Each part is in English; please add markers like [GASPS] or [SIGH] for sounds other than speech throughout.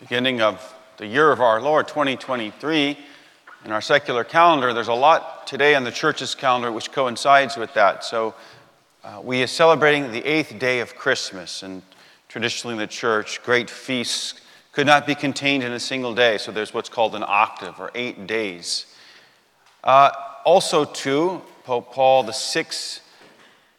beginning of the year of our Lord 2023 in our secular calendar. There's a lot today on the church's calendar which coincides with that. So uh, we are celebrating the eighth day of Christmas, and traditionally in the church, great feasts could not be contained in a single day. So there's what's called an octave or eight days. Uh, also, too, Pope Paul VI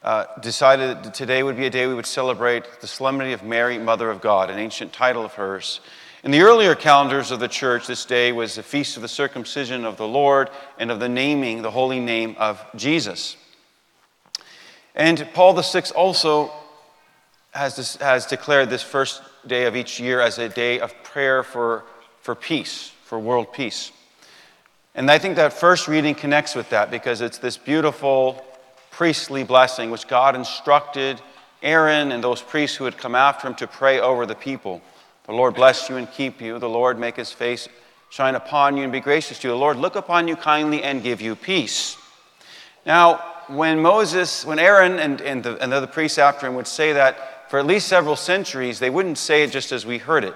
uh, decided that today would be a day we would celebrate the Solemnity of Mary, Mother of God, an ancient title of hers. In the earlier calendars of the church, this day was the feast of the circumcision of the Lord and of the naming, the holy name of Jesus. And Paul VI also has, this, has declared this first day of each year as a day of prayer for, for peace, for world peace. And I think that first reading connects with that because it's this beautiful priestly blessing which God instructed Aaron and those priests who had come after him to pray over the people. The Lord bless you and keep you. The Lord make his face shine upon you and be gracious to you. The Lord look upon you kindly and give you peace. Now, when Moses, when Aaron and, and, the, and the other priests after him would say that for at least several centuries, they wouldn't say it just as we heard it.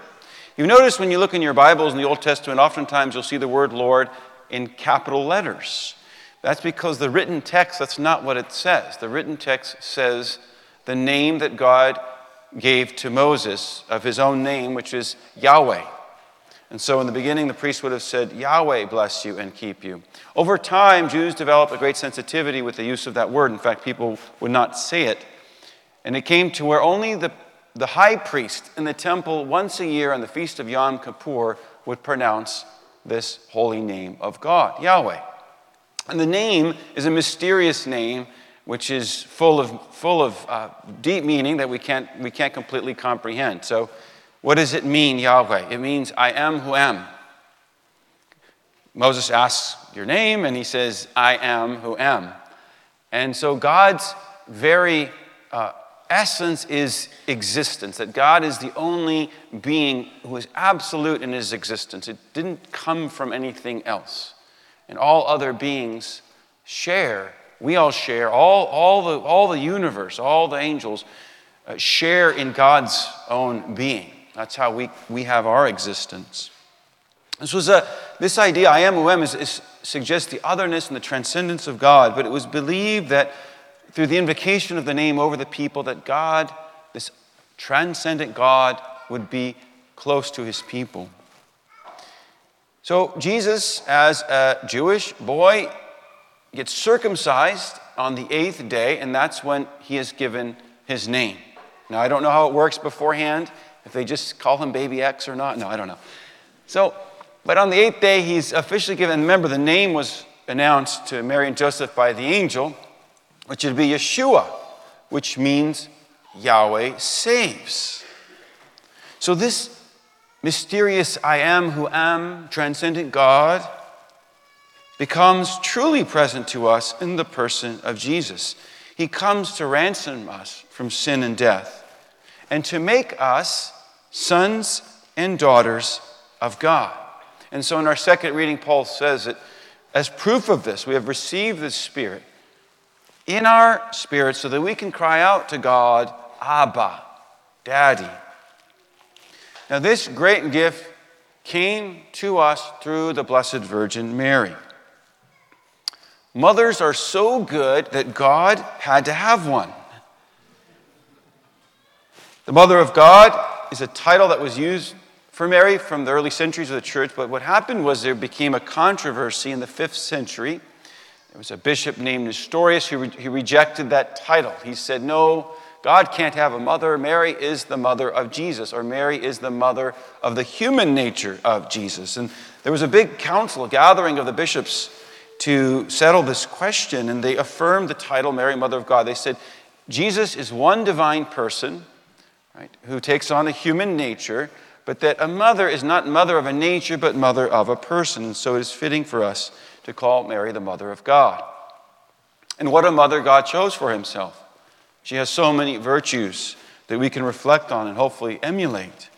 You notice when you look in your Bibles in the Old Testament, oftentimes you'll see the word Lord in capital letters. That's because the written text, that's not what it says. The written text says the name that God gave to Moses of his own name, which is Yahweh. And so in the beginning, the priest would have said, Yahweh bless you and keep you. Over time, Jews developed a great sensitivity with the use of that word. In fact, people would not say it. And it came to where only the, the high priest in the temple, once a year on the feast of Yom Kippur, would pronounce this holy name of God, Yahweh. And the name is a mysterious name which is full of, full of uh, deep meaning that we can't, we can't completely comprehend. So, what does it mean, Yahweh? It means, I am who am. Moses asks your name, and he says, I am who am. And so, God's very uh, essence is existence, that God is the only being who is absolute in his existence. It didn't come from anything else. And all other beings share we all share, all, all, the, all the universe, all the angels uh, share in God's own being. That's how we, we have our existence. This was a, this idea, I am who am, is, is, suggests the otherness and the transcendence of God, but it was believed that through the invocation of the name over the people, that God, this transcendent God, would be close to his people. So, Jesus, as a Jewish boy, gets circumcised on the eighth day, and that's when he is given his name. Now, I don't know how it works beforehand, if they just call him baby X or not. No, I don't know. So, but on the eighth day, he's officially given. Remember, the name was announced to Mary and Joseph by the angel, which would be Yeshua, which means Yahweh saves. So, this mysterious I am who am, transcendent God, becomes truly present to us in the person of Jesus. He comes to ransom us from sin and death and to make us sons and daughters of God. And so in our second reading, Paul says that as proof of this, we have received the Spirit in our spirit so that we can cry out to God, Abba, Daddy. Now, this great gift came to us through the Blessed Virgin Mary. Mothers are so good that God had to have one. The Mother of God is a title that was used for Mary from the early centuries of the church, but what happened was there became a controversy in the fifth century. There was a bishop named Nestorius who re- rejected that title. He said, No, God can't have a mother. Mary is the mother of Jesus, or Mary is the mother of the human nature of Jesus. And there was a big council, a gathering of the bishops to settle this question, and they affirmed the title Mary, Mother of God. They said, Jesus is one divine person, right, who takes on a human nature, but that a mother is not mother of a nature, but mother of a person. So it is fitting for us to call Mary the Mother of God. And what a mother God chose for himself. She has so many virtues that we can reflect on and hopefully emulate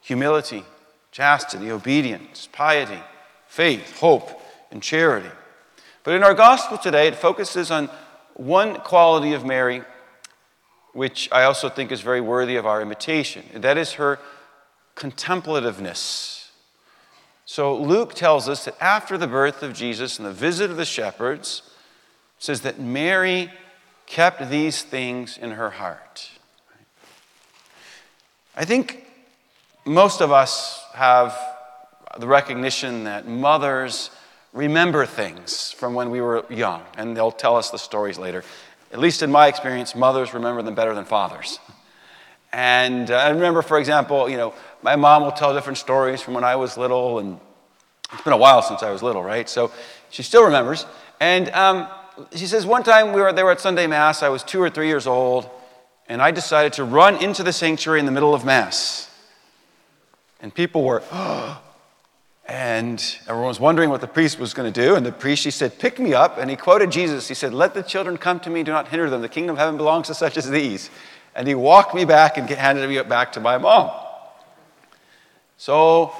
humility, chastity, obedience, piety, faith, hope, and charity. But in our gospel today, it focuses on one quality of Mary, which I also think is very worthy of our imitation. And that is her contemplativeness. So Luke tells us that after the birth of Jesus and the visit of the shepherds, says that Mary kept these things in her heart. I think most of us have the recognition that mothers remember things from when we were young, and they'll tell us the stories later. At least in my experience, mothers remember them better than fathers. And uh, I remember, for example, you know, my mom will tell different stories from when I was little, and it's been a while since I was little, right? So she still remembers. And um, she says, one time we were, they were at Sunday Mass, I was two or three years old, and I decided to run into the sanctuary in the middle of Mass. And people were, [GASPS] oh, and everyone was wondering what the priest was going to do. And the priest, he said, Pick me up. And he quoted Jesus. He said, Let the children come to me, do not hinder them. The kingdom of heaven belongs to such as these. And he walked me back and handed me back to my mom. So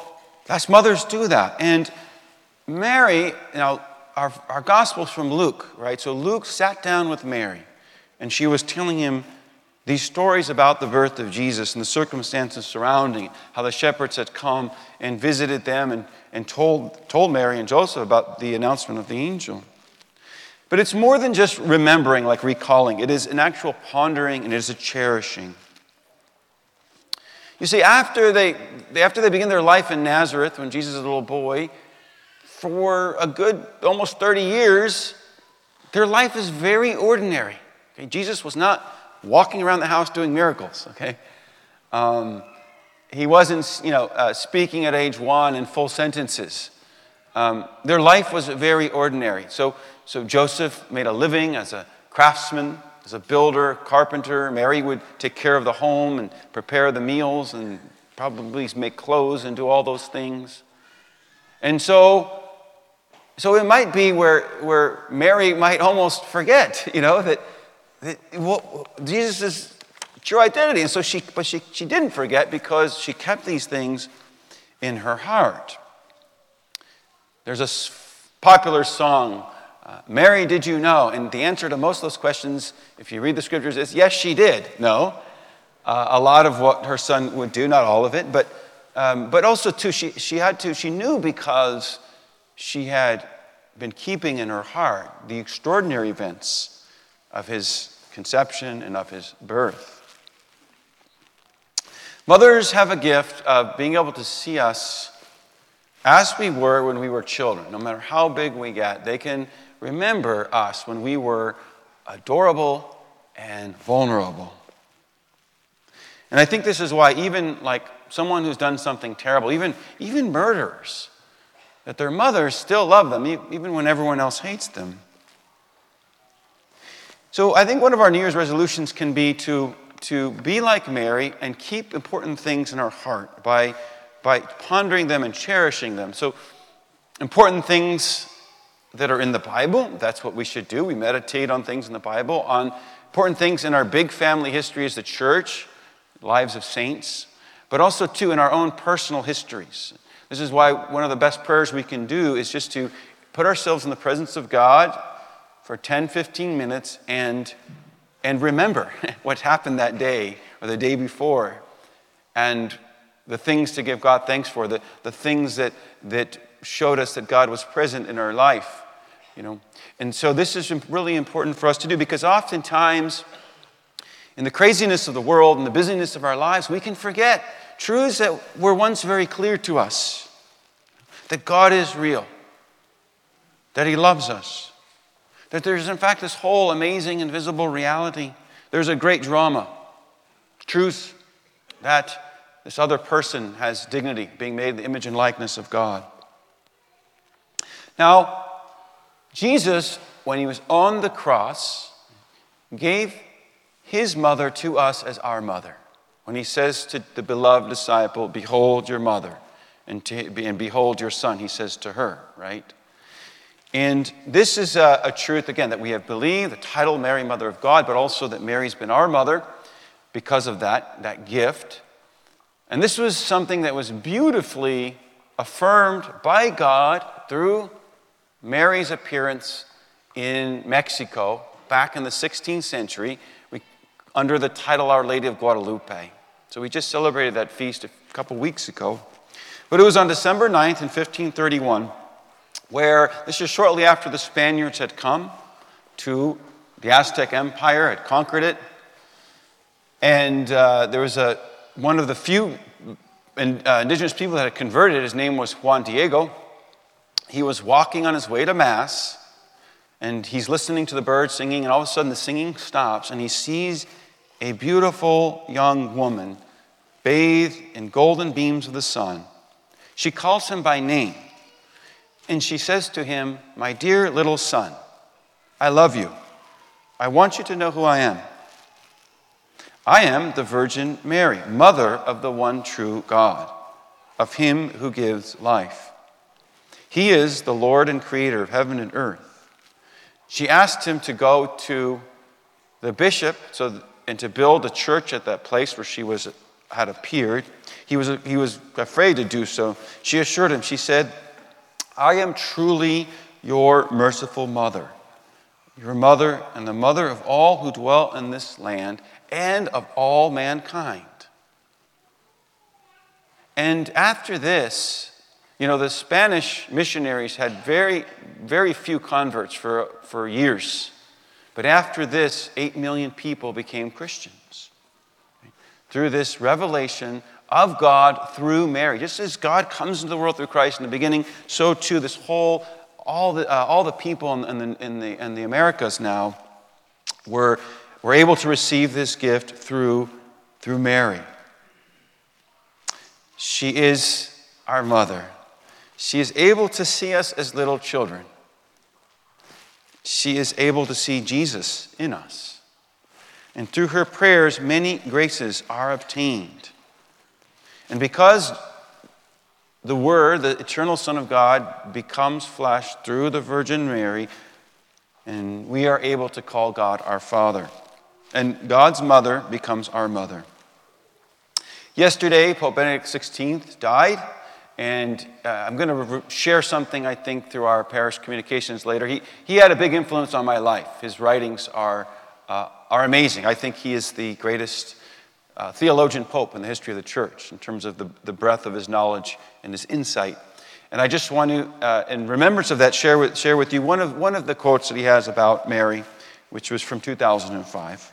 that's mothers do that. And Mary, know, our, our gospel's from Luke, right? So Luke sat down with Mary and she was telling him these stories about the birth of Jesus and the circumstances surrounding it, how the shepherds had come and visited them and, and told, told Mary and Joseph about the announcement of the angel. But it's more than just remembering, like recalling. It is an actual pondering and it is a cherishing. You see, after they, after they begin their life in Nazareth, when Jesus is a little boy, for a good almost 30 years, their life is very ordinary. Okay? Jesus was not walking around the house doing miracles, okay? Um, he wasn't, you know, uh, speaking at age one in full sentences. Um, their life was very ordinary. So, so Joseph made a living as a craftsman, as a builder, carpenter. Mary would take care of the home and prepare the meals and probably make clothes and do all those things. And so, so it might be where, where Mary might almost forget, [LAUGHS] you know, that well, Jesus is true identity. And so she, but she, she didn't forget because she kept these things in her heart. There's a popular song, uh, Mary, did you know? And the answer to most of those questions, if you read the scriptures, is yes, she did No, Uh, a lot of what her son would do, not all of it, but, um, but also, too, she, she had to, she knew because she had been keeping in her heart the extraordinary events of his conception and of his birth. Mothers have a gift of being able to see us as we were when we were children. No matter how big we get, they can remember us when we were adorable and vulnerable. And I think this is why, even like someone who's done something terrible, even, even murderers, that their mothers still love them, even when everyone else hates them. So I think one of our New Year's resolutions can be to, to be like Mary and keep important things in our heart by, by pondering them and cherishing them. So, important things that are in the Bible, that's what we should do. We meditate on things in the Bible, on important things in our big family history as the church, lives of saints, but also, too, in our own personal histories. This is why one of the best prayers we can do is just to put ourselves in the presence of God for 10, 15 minutes and, and remember [LAUGHS] what happened that day or the day before and the things to give God thanks for, the, the things that, that showed us that God was present in our life. You know? And so this is really important for us to do because oftentimes in the craziness of the world and the busyness of our lives, we can forget truths that were once very clear to us that God is real, that He loves us, that there's, in fact, this whole amazing invisible reality. There's a great drama, truth that this other person has dignity, being made the image and likeness of God. Now, Jesus, when he was on the cross, gave his mother to us as our mother. When he says to the beloved disciple, Behold your mother, and, to, and behold your son, he says to her, right? And this is a, a, truth, again, that we have believed the title Mary, Mother of God, but also that Mary's been our mother because of that, that gift. And this was something that was beautifully affirmed by God through Mary's appearance in Mexico back in the 16th century we, under the title Our Lady of Guadalupe. So we just celebrated that feast a couple weeks ago. But it was on December 9th in 1531 where this is shortly after the Spaniards had come to the Aztec Empire, had conquered it. And uh, there was a, one of the few in, uh, indigenous people that had converted. His name was Juan Diego. He was walking on his way to Mass, and he's listening to the birds singing, and all of a sudden the singing stops, and he sees a beautiful young woman bathed in golden beams of the sun. She calls him by name, and she says to him, My dear little son, I love you. I want you to know who I am. I am the Virgin Mary, mother of the one true God, of him who gives life. He is the Lord and creator of heaven and earth. She asked him to go to the bishop so, and to build a church at that place where she was, had appeared. He was, he was afraid to do so. She assured him, she said, I am truly your merciful mother your mother and the mother of all who dwell in this land and of all mankind. And after this, you know, the Spanish missionaries had very, very few converts for, for years. But after this, 8 million people became Christians through this revelation of God through Mary. Just as God comes into the world through Christ in the beginning, so too this whole all the, uh, all the people in, in, the, in, the, in the Americas now were, were able to receive this gift through, through Mary. She is our mother. She is able to see us as little children. She is able to see Jesus in us. And through her prayers, many graces are obtained. And because the Word, the eternal Son of God, becomes flesh through the Virgin Mary, and we are able to call God our Father. And God's mother becomes our mother. Yesterday, Pope Benedict XVI died, and uh, I'm going to re- share something I think through our parish communications later. He, he had a big influence on my life. His writings are, uh, are amazing. I think he is the greatest uh, theologian pope in the history of the church in terms of the, the breadth of his knowledge and his insight. And I just want to, uh, in remembrance of that, share with, share with you one of, one of the quotes that he has about Mary, which was from 2005.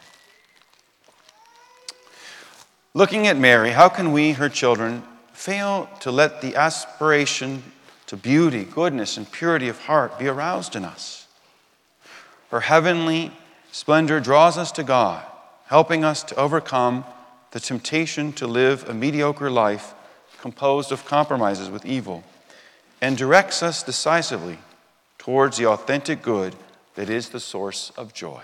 Looking at Mary, how can we, her children, fail to let the aspiration to beauty, goodness, and purity of heart be aroused in us? Her heavenly splendor draws us to God, helping us to overcome the temptation to live a mediocre life composed of compromises with evil, and directs us decisively towards the authentic good that is the source of joy.